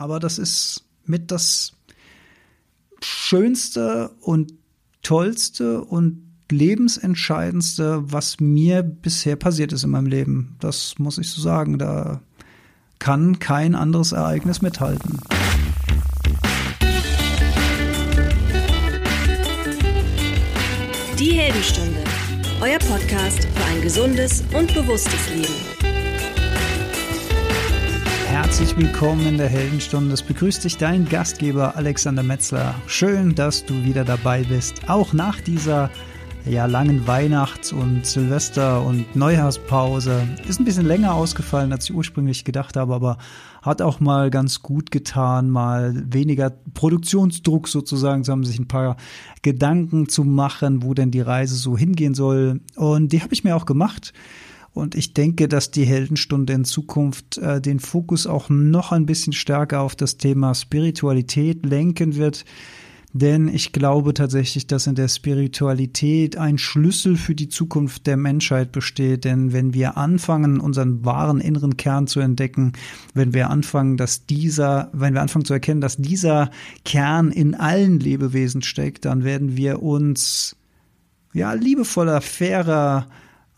aber das ist mit das Schönste und Tollste und Lebensentscheidendste, was mir bisher passiert ist in meinem Leben. Das muss ich so sagen. Da kann kein anderes Ereignis mithalten. Die Heldenstunde, euer Podcast für ein gesundes und bewusstes Leben. Herzlich willkommen in der Heldenstunde. Es begrüßt dich dein Gastgeber Alexander Metzler. Schön, dass du wieder dabei bist. Auch nach dieser ja, langen Weihnachts- und Silvester- und Neujahrspause. Ist ein bisschen länger ausgefallen, als ich ursprünglich gedacht habe, aber hat auch mal ganz gut getan, mal weniger Produktionsdruck sozusagen zu haben, sich ein paar Gedanken zu machen, wo denn die Reise so hingehen soll. Und die habe ich mir auch gemacht. Und ich denke, dass die Heldenstunde in Zukunft äh, den Fokus auch noch ein bisschen stärker auf das Thema Spiritualität lenken wird. Denn ich glaube tatsächlich, dass in der Spiritualität ein Schlüssel für die Zukunft der Menschheit besteht. Denn wenn wir anfangen, unseren wahren inneren Kern zu entdecken, wenn wir anfangen, dass dieser, wenn wir anfangen zu erkennen, dass dieser Kern in allen Lebewesen steckt, dann werden wir uns ja liebevoller, fairer,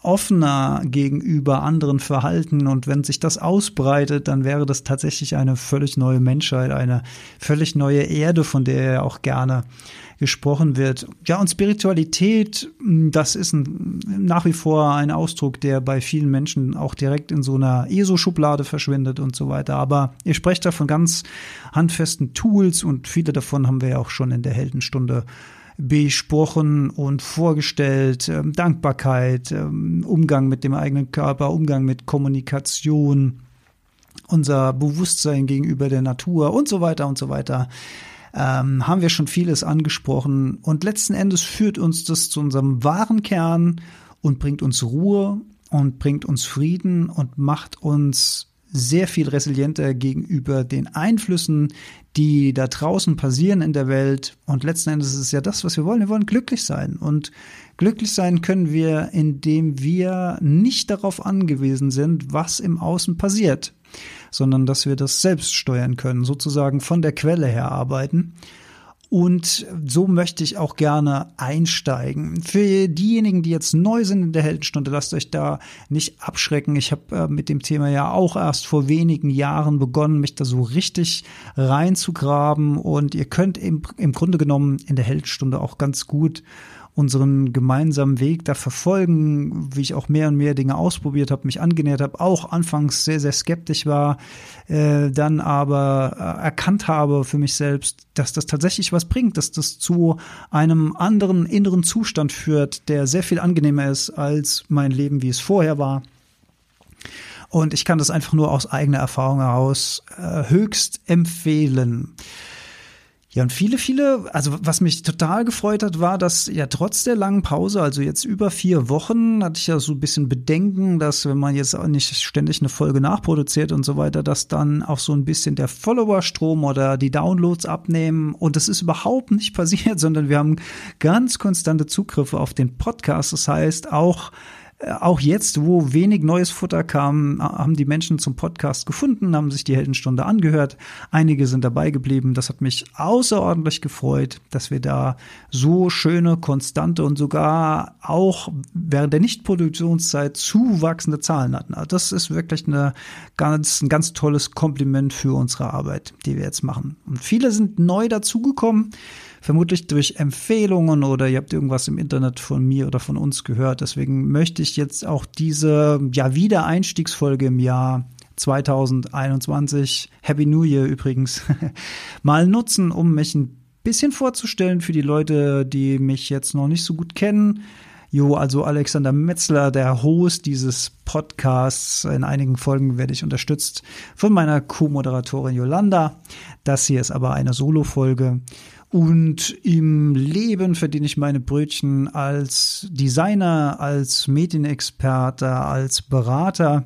offener gegenüber anderen verhalten. Und wenn sich das ausbreitet, dann wäre das tatsächlich eine völlig neue Menschheit, eine völlig neue Erde, von der ja auch gerne gesprochen wird. Ja, und Spiritualität, das ist ein, nach wie vor ein Ausdruck, der bei vielen Menschen auch direkt in so einer ESO-Schublade verschwindet und so weiter. Aber ihr sprecht da von ganz handfesten Tools und viele davon haben wir ja auch schon in der Heldenstunde besprochen und vorgestellt. Ähm, Dankbarkeit, ähm, Umgang mit dem eigenen Körper, Umgang mit Kommunikation, unser Bewusstsein gegenüber der Natur und so weiter und so weiter. Ähm, haben wir schon vieles angesprochen. Und letzten Endes führt uns das zu unserem wahren Kern und bringt uns Ruhe und bringt uns Frieden und macht uns sehr viel resilienter gegenüber den Einflüssen, die da draußen passieren in der Welt. Und letzten Endes ist es ja das, was wir wollen. Wir wollen glücklich sein. Und glücklich sein können wir, indem wir nicht darauf angewiesen sind, was im Außen passiert, sondern dass wir das selbst steuern können, sozusagen von der Quelle her arbeiten. Und so möchte ich auch gerne einsteigen. Für diejenigen, die jetzt neu sind in der Heldenstunde, lasst euch da nicht abschrecken. Ich habe äh, mit dem Thema ja auch erst vor wenigen Jahren begonnen, mich da so richtig reinzugraben. Und ihr könnt im, im Grunde genommen in der Heldenstunde auch ganz gut unseren gemeinsamen Weg da verfolgen, wie ich auch mehr und mehr Dinge ausprobiert habe, mich angenähert habe, auch anfangs sehr, sehr skeptisch war, äh, dann aber äh, erkannt habe für mich selbst, dass das tatsächlich was bringt, dass das zu einem anderen inneren Zustand führt, der sehr viel angenehmer ist als mein Leben, wie es vorher war. Und ich kann das einfach nur aus eigener Erfahrung heraus äh, höchst empfehlen. Ja, und viele, viele, also was mich total gefreut hat, war, dass ja trotz der langen Pause, also jetzt über vier Wochen, hatte ich ja so ein bisschen Bedenken, dass wenn man jetzt auch nicht ständig eine Folge nachproduziert und so weiter, dass dann auch so ein bisschen der Followerstrom oder die Downloads abnehmen. Und das ist überhaupt nicht passiert, sondern wir haben ganz konstante Zugriffe auf den Podcast. Das heißt, auch auch jetzt, wo wenig neues Futter kam, haben die Menschen zum Podcast gefunden, haben sich die Heldenstunde angehört. Einige sind dabei geblieben. Das hat mich außerordentlich gefreut, dass wir da so schöne, konstante und sogar auch während der Nichtproduktionszeit zuwachsende Zahlen hatten. Also das ist wirklich eine ganz, ein ganz tolles Kompliment für unsere Arbeit, die wir jetzt machen. Und viele sind neu dazugekommen vermutlich durch Empfehlungen oder ihr habt irgendwas im Internet von mir oder von uns gehört. Deswegen möchte ich jetzt auch diese ja Wiedereinstiegsfolge im Jahr 2021, Happy New Year übrigens, mal nutzen, um mich ein bisschen vorzustellen für die Leute, die mich jetzt noch nicht so gut kennen. Jo, also Alexander Metzler, der Host dieses Podcasts. In einigen Folgen werde ich unterstützt von meiner Co-Moderatorin Yolanda. Das hier ist aber eine Solo-Folge. Und im Leben verdiene ich meine Brötchen als Designer, als Medienexperte, als Berater.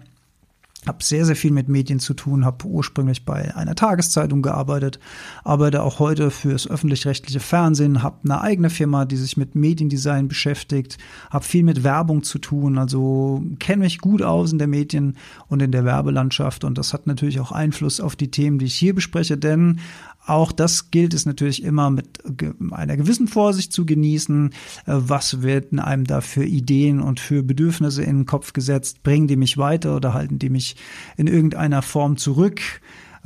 habe sehr, sehr viel mit Medien zu tun, habe ursprünglich bei einer Tageszeitung gearbeitet, arbeite auch heute fürs öffentlich-rechtliche Fernsehen, habe eine eigene Firma, die sich mit Mediendesign beschäftigt, habe viel mit Werbung zu tun, also kenne mich gut aus in der Medien- und in der Werbelandschaft und das hat natürlich auch Einfluss auf die Themen, die ich hier bespreche, denn auch das gilt es natürlich immer mit einer gewissen Vorsicht zu genießen. Äh, was werden einem da für Ideen und für Bedürfnisse in den Kopf gesetzt? Bringen die mich weiter oder halten die mich in irgendeiner Form zurück?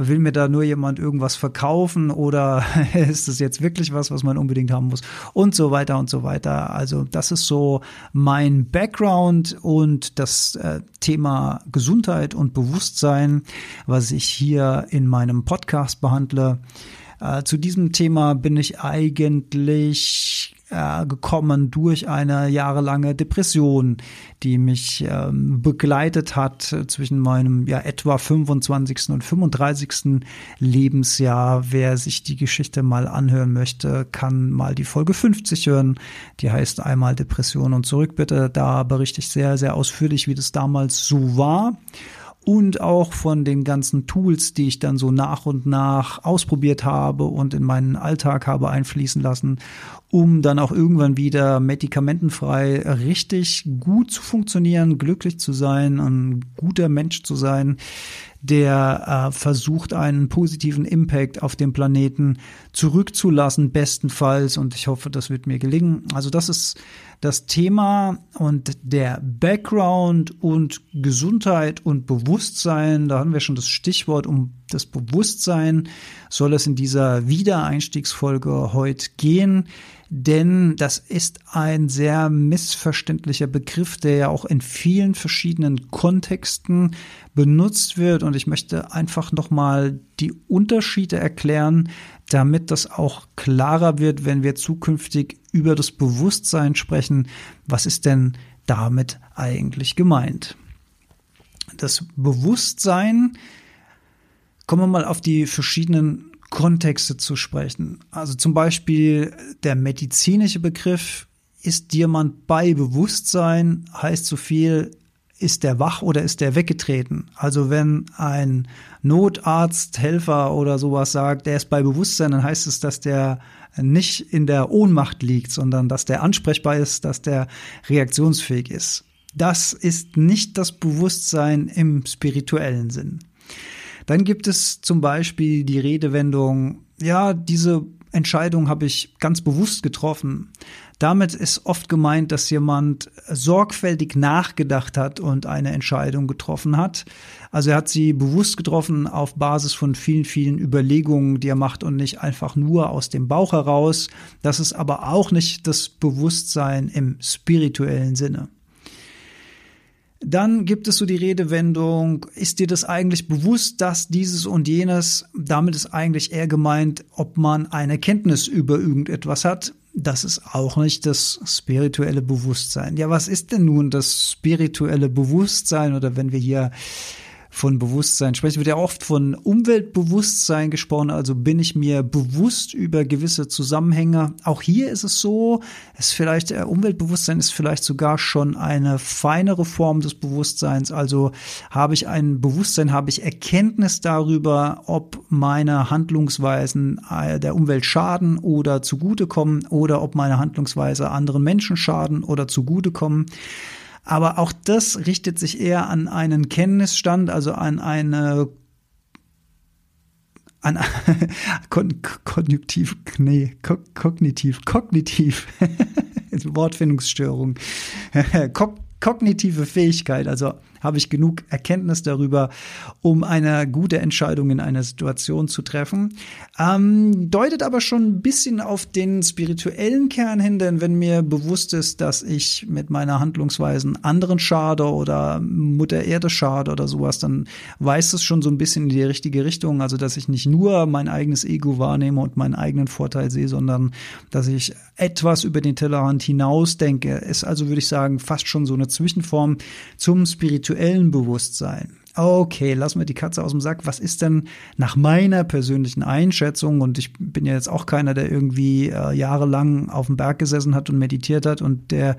Will mir da nur jemand irgendwas verkaufen oder ist das jetzt wirklich was, was man unbedingt haben muss? Und so weiter und so weiter. Also das ist so mein Background und das äh, Thema Gesundheit und Bewusstsein, was ich hier in meinem Podcast behandle. Äh, zu diesem Thema bin ich eigentlich äh, gekommen durch eine jahrelange Depression, die mich ähm, begleitet hat zwischen meinem ja etwa 25. und 35. Lebensjahr. Wer sich die Geschichte mal anhören möchte, kann mal die Folge 50 hören. Die heißt einmal Depression und zurück bitte. Da berichte ich sehr, sehr ausführlich, wie das damals so war und auch von den ganzen Tools, die ich dann so nach und nach ausprobiert habe und in meinen Alltag habe einfließen lassen, um dann auch irgendwann wieder medikamentenfrei richtig gut zu funktionieren, glücklich zu sein, ein guter Mensch zu sein, der äh, versucht, einen positiven Impact auf dem Planeten zurückzulassen, bestenfalls. Und ich hoffe, das wird mir gelingen. Also das ist das Thema und der Background und Gesundheit und Bewusstsein, da haben wir schon das Stichwort um das Bewusstsein, soll es in dieser Wiedereinstiegsfolge heute gehen. Denn das ist ein sehr missverständlicher Begriff, der ja auch in vielen verschiedenen Kontexten benutzt wird. Und ich möchte einfach nochmal die Unterschiede erklären, damit das auch klarer wird, wenn wir zukünftig über das Bewusstsein sprechen. Was ist denn damit eigentlich gemeint? Das Bewusstsein, kommen wir mal auf die verschiedenen Kontexte zu sprechen. Also zum Beispiel der medizinische Begriff, ist jemand bei Bewusstsein, heißt so viel, ist der wach oder ist der weggetreten? Also wenn ein Notarzt, Helfer oder sowas sagt, der ist bei Bewusstsein, dann heißt es, dass der nicht in der Ohnmacht liegt, sondern dass der ansprechbar ist, dass der reaktionsfähig ist. Das ist nicht das Bewusstsein im spirituellen Sinn. Dann gibt es zum Beispiel die Redewendung, ja, diese Entscheidung habe ich ganz bewusst getroffen. Damit ist oft gemeint, dass jemand sorgfältig nachgedacht hat und eine Entscheidung getroffen hat. Also er hat sie bewusst getroffen auf Basis von vielen, vielen Überlegungen, die er macht und nicht einfach nur aus dem Bauch heraus. Das ist aber auch nicht das Bewusstsein im spirituellen Sinne. Dann gibt es so die Redewendung, ist dir das eigentlich bewusst, dass dieses und jenes, damit ist eigentlich eher gemeint, ob man eine Kenntnis über irgendetwas hat. Das ist auch nicht das spirituelle Bewusstsein. Ja, was ist denn nun das spirituelle Bewusstsein? Oder wenn wir hier von Bewusstsein sprechen. Wird ja oft von Umweltbewusstsein gesprochen, also bin ich mir bewusst über gewisse Zusammenhänge. Auch hier ist es so, es vielleicht, äh, Umweltbewusstsein ist vielleicht sogar schon eine feinere Form des Bewusstseins. Also habe ich ein Bewusstsein, habe ich Erkenntnis darüber, ob meine Handlungsweisen äh, der Umwelt schaden oder zugutekommen oder ob meine Handlungsweise anderen Menschen schaden oder zugutekommen. Aber auch das richtet sich eher an einen Kenntnisstand, also an eine an kon konjunktiv, nee, ko kognitiv, kognitiv, Wortfindungsstörung, Kog kognitive Fähigkeit, also habe ich genug Erkenntnis darüber, um eine gute Entscheidung in einer Situation zu treffen. Ähm, deutet aber schon ein bisschen auf den spirituellen Kern hin, denn wenn mir bewusst ist, dass ich mit meiner Handlungsweisen anderen schade oder Mutter Erde schade oder sowas, dann weist es schon so ein bisschen in die richtige Richtung. Also, dass ich nicht nur mein eigenes Ego wahrnehme und meinen eigenen Vorteil sehe, sondern dass ich etwas über den Tellerrand hinaus denke. Ist also, würde ich sagen, fast schon so eine Zwischenform zum spirituellen spirituellen Bewusstsein. Okay, lassen wir die Katze aus dem Sack. Was ist denn nach meiner persönlichen Einschätzung, und ich bin ja jetzt auch keiner, der irgendwie äh, jahrelang auf dem Berg gesessen hat und meditiert hat und der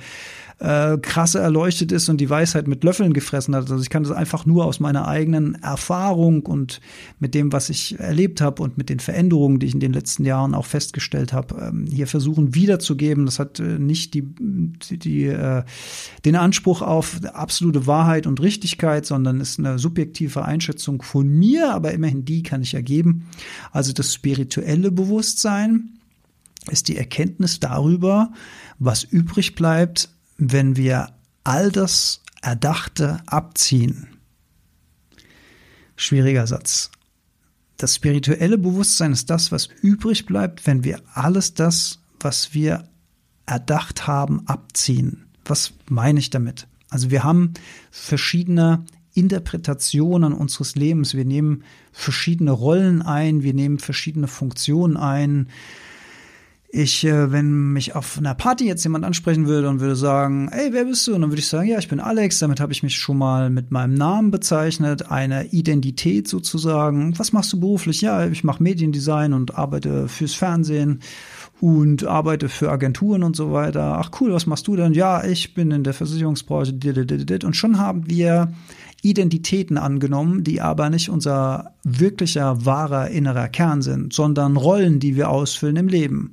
äh, krasse erleuchtet ist und die Weisheit mit Löffeln gefressen hat. Also ich kann das einfach nur aus meiner eigenen Erfahrung und mit dem, was ich erlebt habe und mit den Veränderungen, die ich in den letzten Jahren auch festgestellt habe, ähm, hier versuchen wiederzugeben. Das hat äh, nicht die, die, äh, den Anspruch auf absolute Wahrheit und Richtigkeit, sondern ist eine subjektive Einschätzung von mir, aber immerhin die kann ich ergeben. Also das spirituelle Bewusstsein ist die Erkenntnis darüber, was übrig bleibt, wenn wir all das Erdachte abziehen. Schwieriger Satz. Das spirituelle Bewusstsein ist das, was übrig bleibt, wenn wir alles das, was wir erdacht haben, abziehen. Was meine ich damit? Also wir haben verschiedene Interpretationen unseres Lebens. Wir nehmen verschiedene Rollen ein, wir nehmen verschiedene Funktionen ein. Ich, äh, wenn mich auf einer Party jetzt jemand ansprechen würde und würde sagen, ey, wer bist du? Und dann würde ich sagen, ja, ich bin Alex, damit habe ich mich schon mal mit meinem Namen bezeichnet, eine Identität sozusagen. Was machst du beruflich? Ja, ich mache Mediendesign und arbeite fürs Fernsehen und arbeite für Agenturen und so weiter. Ach cool, was machst du denn? Ja, ich bin in der Versicherungsbranche. Und schon haben wir Identitäten angenommen, die aber nicht unser wirklicher, wahrer innerer Kern sind, sondern Rollen, die wir ausfüllen im Leben.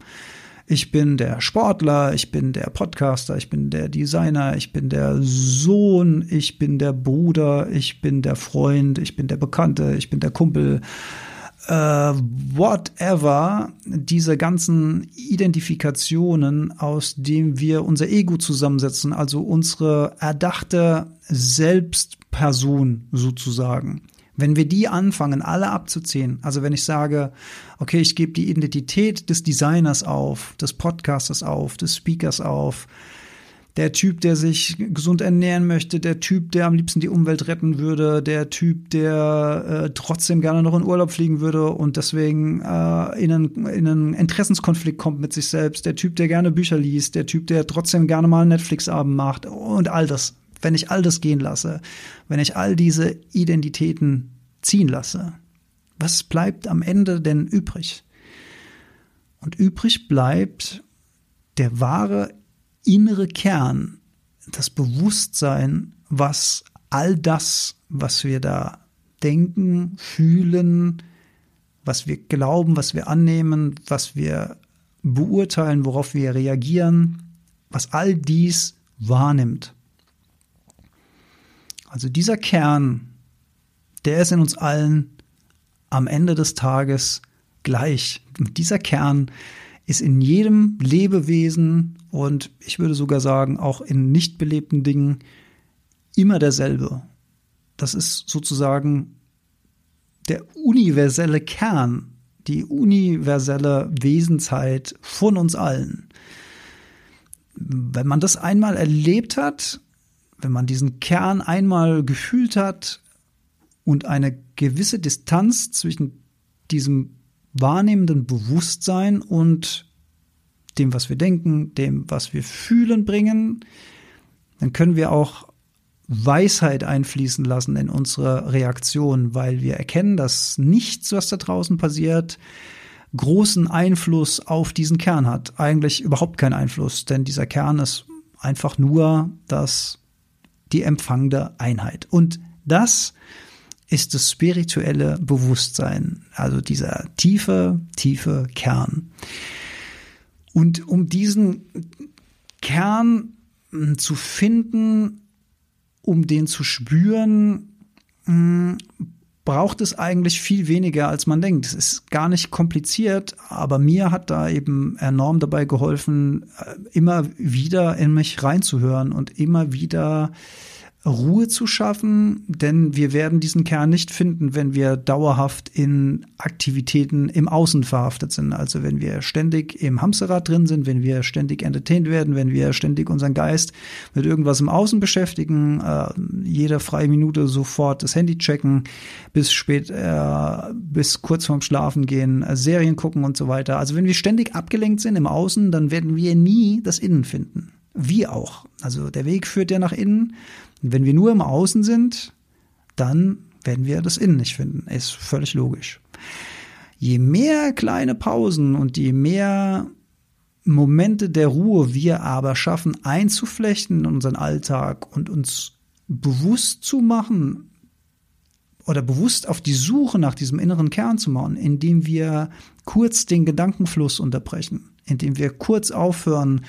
Ich bin der Sportler, ich bin der Podcaster, ich bin der Designer, ich bin der Sohn, ich bin der Bruder, ich bin der Freund, ich bin der Bekannte, ich bin der Kumpel. Uh, whatever, diese ganzen Identifikationen, aus denen wir unser Ego zusammensetzen, also unsere erdachte Selbstperson sozusagen. Wenn wir die anfangen, alle abzuziehen, also wenn ich sage, okay, ich gebe die Identität des Designers auf, des Podcasters auf, des Speakers auf, der Typ, der sich gesund ernähren möchte, der Typ, der am liebsten die Umwelt retten würde, der Typ, der äh, trotzdem gerne noch in Urlaub fliegen würde und deswegen äh, in, einen, in einen Interessenskonflikt kommt mit sich selbst, der Typ, der gerne Bücher liest, der Typ, der trotzdem gerne mal einen Netflix-Abend macht und all das. Wenn ich all das gehen lasse, wenn ich all diese Identitäten ziehen lasse, was bleibt am Ende denn übrig? Und übrig bleibt der wahre innere Kern, das Bewusstsein, was all das, was wir da denken, fühlen, was wir glauben, was wir annehmen, was wir beurteilen, worauf wir reagieren, was all dies wahrnimmt. Also dieser Kern, der ist in uns allen am Ende des Tages gleich. dieser Kern ist in jedem Lebewesen und ich würde sogar sagen, auch in nicht belebten Dingen immer derselbe. Das ist sozusagen der universelle Kern, die universelle Wesensheit von uns allen. Wenn man das einmal erlebt hat, wenn man diesen Kern einmal gefühlt hat und eine gewisse Distanz zwischen diesem wahrnehmenden Bewusstsein und dem, was wir denken, dem, was wir fühlen, bringen, dann können wir auch Weisheit einfließen lassen in unsere Reaktion, weil wir erkennen, dass nichts, was da draußen passiert, großen Einfluss auf diesen Kern hat. Eigentlich überhaupt keinen Einfluss, denn dieser Kern ist einfach nur das, die empfangende Einheit. Und das ist das spirituelle Bewusstsein, also dieser tiefe, tiefe Kern. Und um diesen Kern hm, zu finden, um den zu spüren, hm, braucht es eigentlich viel weniger, als man denkt. Es ist gar nicht kompliziert, aber mir hat da eben enorm dabei geholfen, äh, immer wieder in mich reinzuhören und immer wieder Ruhe zu schaffen, denn wir werden diesen Kern nicht finden, wenn wir dauerhaft in Aktivitäten im Außen verhaftet sind. Also wenn wir ständig im Hamsterrad drin sind, wenn wir ständig entertained werden, wenn wir ständig unseren Geist mit irgendwas im Außen beschäftigen, äh, jede freie Minute sofort das Handy checken, bis spät, äh, bis kurz vorm Schlafen gehen, äh, Serien gucken und so weiter. Also wenn wir ständig abgelenkt sind im Außen, dann werden wir nie das Innen finden. Wie auch. Also der Weg führt ja nach innen und wenn wir nur im Außen sind, dann werden wir das Innen nicht finden. Ist völlig logisch. Je mehr kleine Pausen und je mehr Momente der Ruhe wir aber schaffen einzuflechten in unseren Alltag und uns bewusst zu machen oder bewusst auf die Suche nach diesem inneren Kern zu machen, indem wir kurz den Gedankenfluss unterbrechen, indem wir kurz aufhören,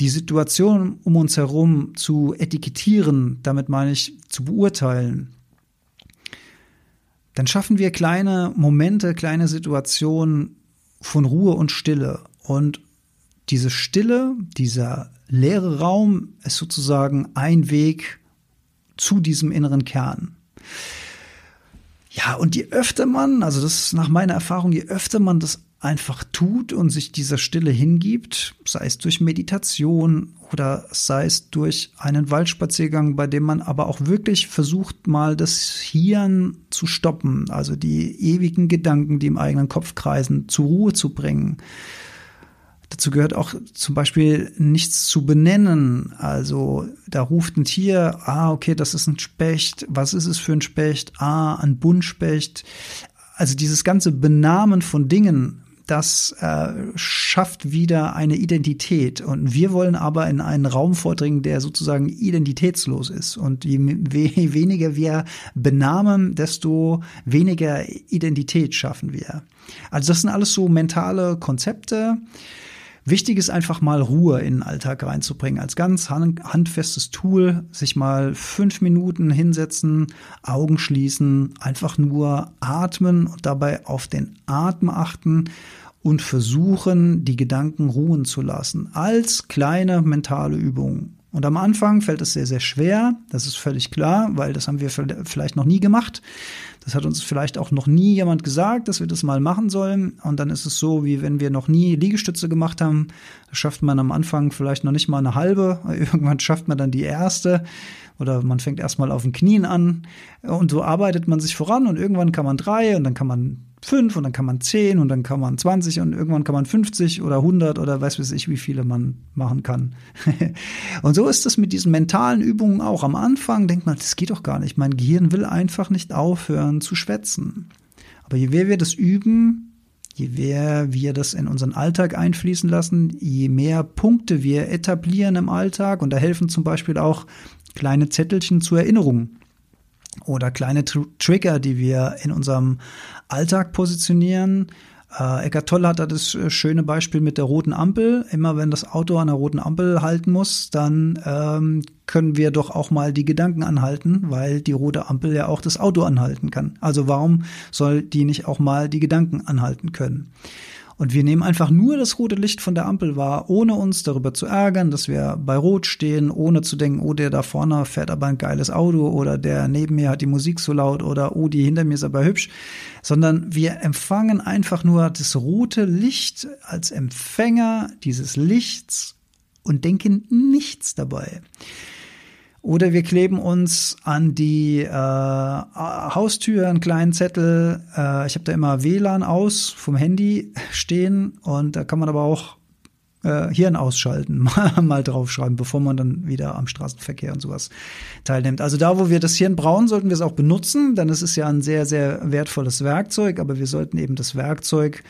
die Situation um uns herum zu etikettieren, damit meine ich zu beurteilen, dann schaffen wir kleine Momente, kleine Situationen von Ruhe und Stille. Und diese Stille, dieser leere Raum ist sozusagen ein Weg zu diesem inneren Kern. Ja, und je öfter man, also das ist nach meiner Erfahrung, je öfter man das einfach tut und sich dieser Stille hingibt, sei es durch Meditation oder sei es durch einen Waldspaziergang, bei dem man aber auch wirklich versucht, mal das Hirn zu stoppen, also die ewigen Gedanken, die im eigenen Kopf kreisen, zur Ruhe zu bringen Dazu gehört auch zum Beispiel nichts zu benennen. Also da ruft ein Tier, ah, okay, das ist ein Specht. Was ist es für ein Specht? Ah, ein Buntspecht. Also dieses ganze Benamen von Dingen, das äh, schafft wieder eine Identität. Und wir wollen aber in einen Raum vordringen, der sozusagen identitätslos ist. Und je weniger wir benamen, desto weniger Identität schaffen wir. Also das sind alles so mentale Konzepte. Wichtig ist einfach mal Ruhe in den Alltag reinzubringen. Als ganz handfestes Tool, sich mal fünf Minuten hinsetzen, Augen schließen, einfach nur atmen und dabei auf den Atem achten und versuchen, die Gedanken ruhen zu lassen. Als kleine mentale Übung. Und am Anfang fällt es sehr, sehr schwer. Das ist völlig klar, weil das haben wir vielleicht noch nie gemacht. Das hat uns vielleicht auch noch nie jemand gesagt, dass wir das mal machen sollen. Und dann ist es so, wie wenn wir noch nie Liegestütze gemacht haben. Schafft man am Anfang vielleicht noch nicht mal eine halbe. Irgendwann schafft man dann die erste. Oder man fängt erstmal auf den Knien an. Und so arbeitet man sich voran. Und irgendwann kann man drei und dann kann man fünf und dann kann man zehn und dann kann man 20 und irgendwann kann man 50 oder 100 oder weiß weiß ich, wie viele man machen kann. und so ist es mit diesen mentalen Übungen auch. Am Anfang denkt man, das geht doch gar nicht. Mein Gehirn will einfach nicht aufhören zu schwätzen. Aber je mehr wir das üben, je mehr wir das in unseren Alltag einfließen lassen, je mehr Punkte wir etablieren im Alltag, und da helfen zum Beispiel auch kleine Zettelchen zur Erinnerung oder kleine Tr Trigger, die wir in unserem Alltag positionieren. Äh, Eckart Tolle hat da das äh, schöne Beispiel mit der roten Ampel. Immer wenn das Auto an der roten Ampel halten muss, dann ähm, können wir doch auch mal die Gedanken anhalten, weil die rote Ampel ja auch das Auto anhalten kann. Also warum soll die nicht auch mal die Gedanken anhalten können? Und wir nehmen einfach nur das rote Licht von der Ampel wahr, ohne uns darüber zu ärgern, dass wir bei Rot stehen, ohne zu denken, oh, der da vorne fährt aber ein geiles Auto oder der neben mir hat die Musik so laut oder oh, die hinter mir ist aber hübsch, sondern wir empfangen einfach nur das rote Licht als Empfänger dieses Lichts und denken nichts dabei. Oder wir kleben uns an die äh, Haustür einen kleinen Zettel. Äh, ich habe da immer WLAN aus vom Handy stehen und da kann man aber auch äh, Hirn ausschalten, mal, mal draufschreiben, bevor man dann wieder am Straßenverkehr und sowas teilnimmt. Also da, wo wir das Hirn brauchen, sollten wir es auch benutzen, denn es ist ja ein sehr, sehr wertvolles Werkzeug, aber wir sollten eben das Werkzeug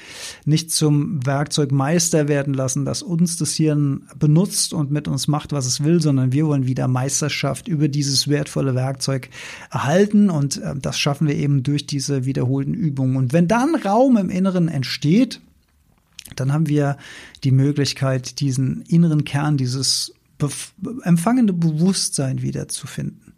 nicht zum Werkzeugmeister werden lassen, das uns das Hirn benutzt und mit uns macht, was es will, sondern wir wollen wieder Meisterschaft über dieses wertvolle Werkzeug erhalten und äh, das schaffen wir eben durch diese wiederholten Übungen. Und wenn dann Raum im Inneren entsteht, dann haben wir die Möglichkeit, diesen inneren Kern, dieses empfangende Bewusstsein wiederzufinden.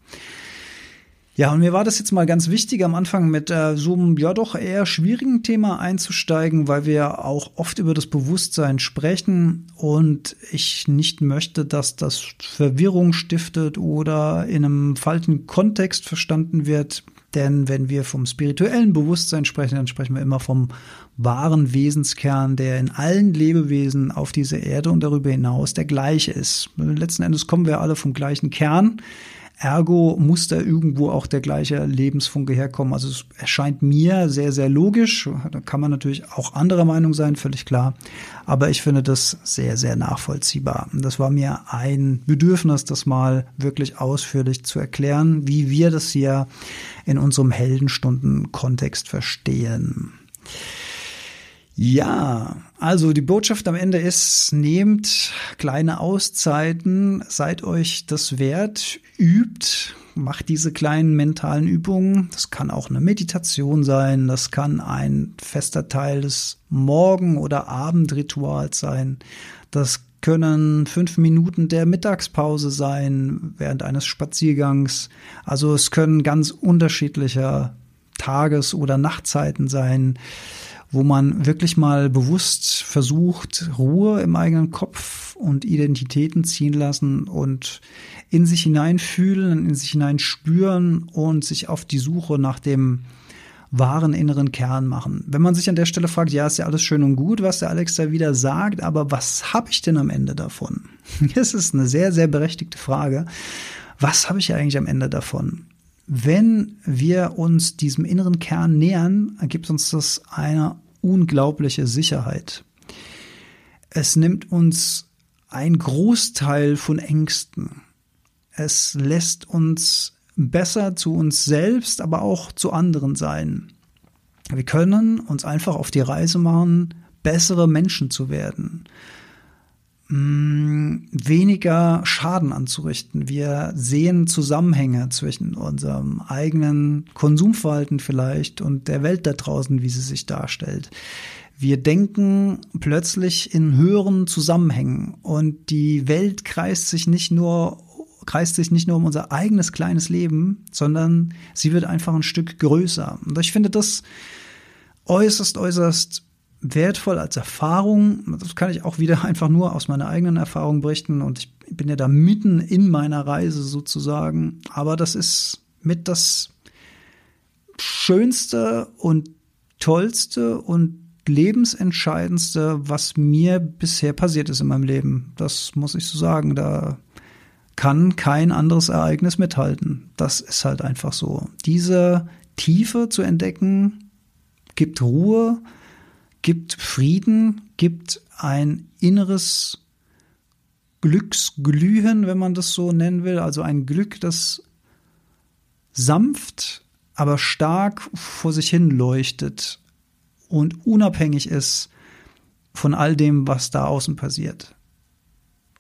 Ja, und mir war das jetzt mal ganz wichtig, am Anfang mit äh, so einem ja doch eher schwierigen Thema einzusteigen, weil wir auch oft über das Bewusstsein sprechen und ich nicht möchte, dass das Verwirrung stiftet oder in einem falschen Kontext verstanden wird. Denn wenn wir vom spirituellen Bewusstsein sprechen, dann sprechen wir immer vom wahren Wesenskern, der in allen Lebewesen auf dieser Erde und darüber hinaus der gleiche ist. Letzten Endes kommen wir alle vom gleichen Kern. Ergo muss da irgendwo auch der gleiche Lebensfunke herkommen. Also es erscheint mir sehr, sehr logisch. Da kann man natürlich auch anderer Meinung sein, völlig klar. Aber ich finde das sehr, sehr nachvollziehbar. Das war mir ein Bedürfnis, das mal wirklich ausführlich zu erklären, wie wir das hier in unserem Heldenstunden-Kontext verstehen. Ja, also die Botschaft am Ende ist, nehmt kleine Auszeiten, seid euch das wert, übt, macht diese kleinen mentalen Übungen. Das kann auch eine Meditation sein, das kann ein fester Teil des Morgen- oder Abendrituals sein. Das können fünf Minuten der Mittagspause sein während eines Spaziergangs. Also es können ganz unterschiedliche Tages- oder Nachtzeiten sein, wo man wirklich mal bewusst versucht, Ruhe im eigenen Kopf und Identitäten ziehen lassen und in sich hineinfühlen, in sich hineinspüren und sich auf die Suche nach dem wahren inneren Kern machen. Wenn man sich an der Stelle fragt, ja, ist ja alles schön und gut, was der Alex da wieder sagt, aber was habe ich denn am Ende davon? Das ist eine sehr, sehr berechtigte Frage. Was habe ich eigentlich am Ende davon? Wenn wir uns diesem inneren Kern nähern, gibt uns das eine unglaubliche Sicherheit. Es nimmt uns ein Großteil von Ängsten. Es lässt uns besser zu uns selbst, aber auch zu anderen sein. Wir können uns einfach auf die Reise machen, bessere Menschen zu werden, mm, weniger Schaden anzurichten. Wir sehen Zusammenhänge zwischen unserem eigenen Konsumverhalten vielleicht und der Welt da draußen, wie sie sich darstellt. Wir denken plötzlich in höheren Zusammenhängen und die Welt kreist sich nicht nur kreist sich nicht nur um unser eigenes kleines Leben, sondern sie wird einfach ein Stück größer. Und ich finde das äußerst, äußerst wertvoll als Erfahrung. Das kann ich auch wieder einfach nur aus meiner eigenen Erfahrung berichten und ich bin ja da mitten in meiner Reise sozusagen. Aber das ist mit das Schönste und Tollste und lebensentscheidendste, was mir bisher passiert ist in meinem Leben. Das muss ich so sagen. Da kann kein anderes Ereignis mithalten. Das ist halt einfach so. Diese Tiefe zu entdecken, gibt Ruhe, gibt Frieden, gibt ein inneres Glücksglühen, wenn man das so nennen will, also ein Glück, das sanft, aber stark vor sich hin leuchtet und unabhängig ist von all dem, was da außen passiert.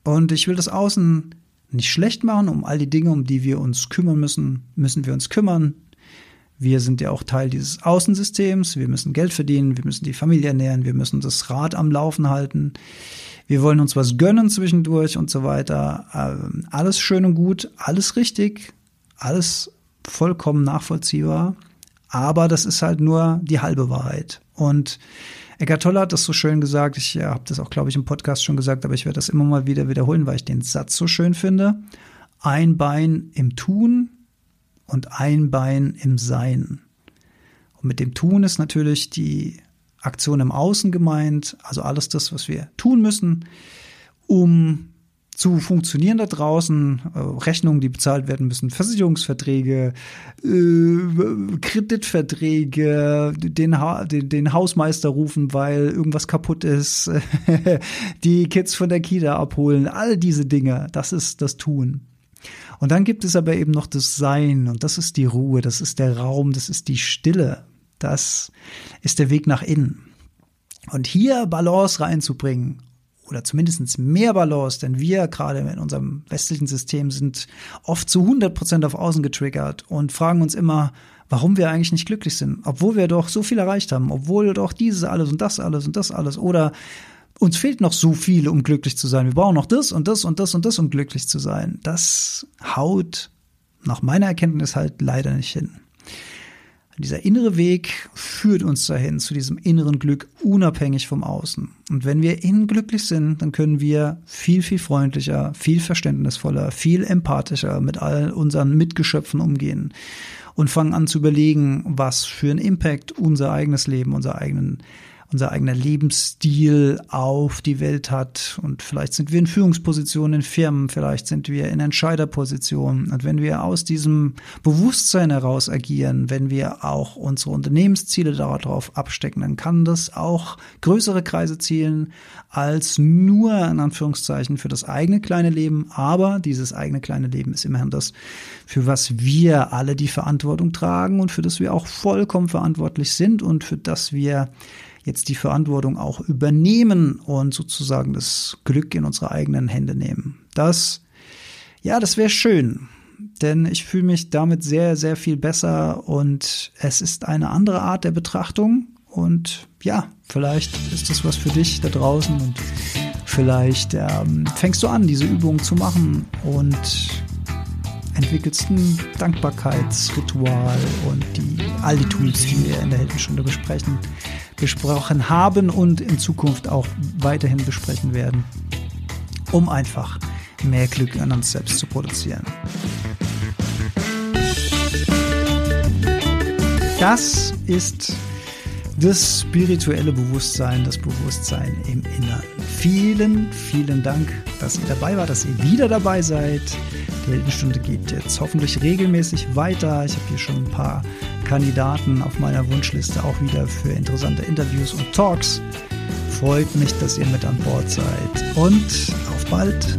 Und ich will das Außen nicht schlecht machen. Um all die Dinge, um die wir uns kümmern müssen, müssen wir uns kümmern. Wir sind ja auch Teil dieses Außensystems. Wir müssen Geld verdienen, wir müssen die Familie ernähren, wir müssen das Rad am Laufen halten. Wir wollen uns was gönnen zwischendurch und so weiter. Ähm, alles schön und gut, alles richtig, alles vollkommen nachvollziehbar. Aber das ist halt nur die halbe Wahrheit. Und Eckart Tolle hat das so schön gesagt. Ich ja, habe das auch, glaube ich, im Podcast schon gesagt, aber ich werde das immer mal wieder wiederholen, weil ich den Satz so schön finde. Ein Bein im Tun und ein Bein im Sein. Und mit dem Tun ist natürlich die Aktion im Außen gemeint, also alles das, was wir tun müssen, um zu funktionieren da draußen, äh, Rechnungen, die bezahlt werden müssen, Versicherungsverträge, äh, Kreditverträge, den, ha den, den Hausmeister rufen, weil irgendwas kaputt ist, die Kids von der Kita abholen, all diese Dinge, das ist das Tun. Und dann gibt es aber eben noch das Sein und das ist die Ruhe, das ist der Raum, das ist die Stille, das ist der Weg nach innen. Und hier Balance reinzubringen oder zumindest mehr Balance, denn wir gerade in unserem westlichen System sind oft zu 100 Prozent auf Außen getriggert und fragen uns immer, warum wir eigentlich nicht glücklich sind, obwohl wir doch so viel erreicht haben, obwohl doch dieses alles und das alles und das alles oder uns fehlt noch so viel, um glücklich zu sein. Wir brauchen noch das und das und das und das, um glücklich zu sein. Das haut nach meiner Erkenntnis halt leider nicht hin. Dieser innere Weg führt uns dahin, zu diesem inneren Glück, unabhängig vom Außen. Und wenn wir innen glücklich sind, dann können wir viel, viel freundlicher, viel verständnisvoller, viel empathischer mit all unseren Mitgeschöpfen umgehen und fangen an zu überlegen, was für einen Impact unser eigenes Leben, unser eigenen unser eigener Lebensstil auf die Welt hat. Und vielleicht sind wir in Führungspositionen in Firmen, vielleicht sind wir in Entscheiderpositionen. Und wenn wir aus diesem Bewusstsein heraus agieren, wenn wir auch unsere Unternehmensziele darauf abstecken, dann kann das auch größere Kreise zielen als nur in Anführungszeichen für das eigene kleine Leben. Aber dieses eigene kleine Leben ist immerhin das, für was wir alle die Verantwortung tragen und für das wir auch vollkommen verantwortlich sind und für das wir jetzt die Verantwortung auch übernehmen und sozusagen das Glück in unsere eigenen Hände nehmen. Das, ja, das wäre schön, denn ich fühle mich damit sehr, sehr viel besser und es ist eine andere Art der Betrachtung und ja, vielleicht ist das was für dich da draußen und vielleicht ähm, fängst du an, diese Übung zu machen und entwickelst ein Dankbarkeitsritual und die, all die Tools, die wir in der Heldenstunde besprechen, besprochen haben und in Zukunft auch weiterhin besprechen werden, um einfach mehr Glück an uns selbst zu produzieren. Das ist das spirituelle Bewusstsein, das Bewusstsein im Innern. Vielen, vielen Dank, dass ihr dabei wart, dass ihr wieder dabei seid. Die Heldenstunde geht jetzt hoffentlich regelmäßig weiter. Ich habe hier schon ein paar Kandidaten auf meiner Wunschliste auch wieder für interessante Interviews und Talks. Freut mich, dass ihr mit an Bord seid und auf bald.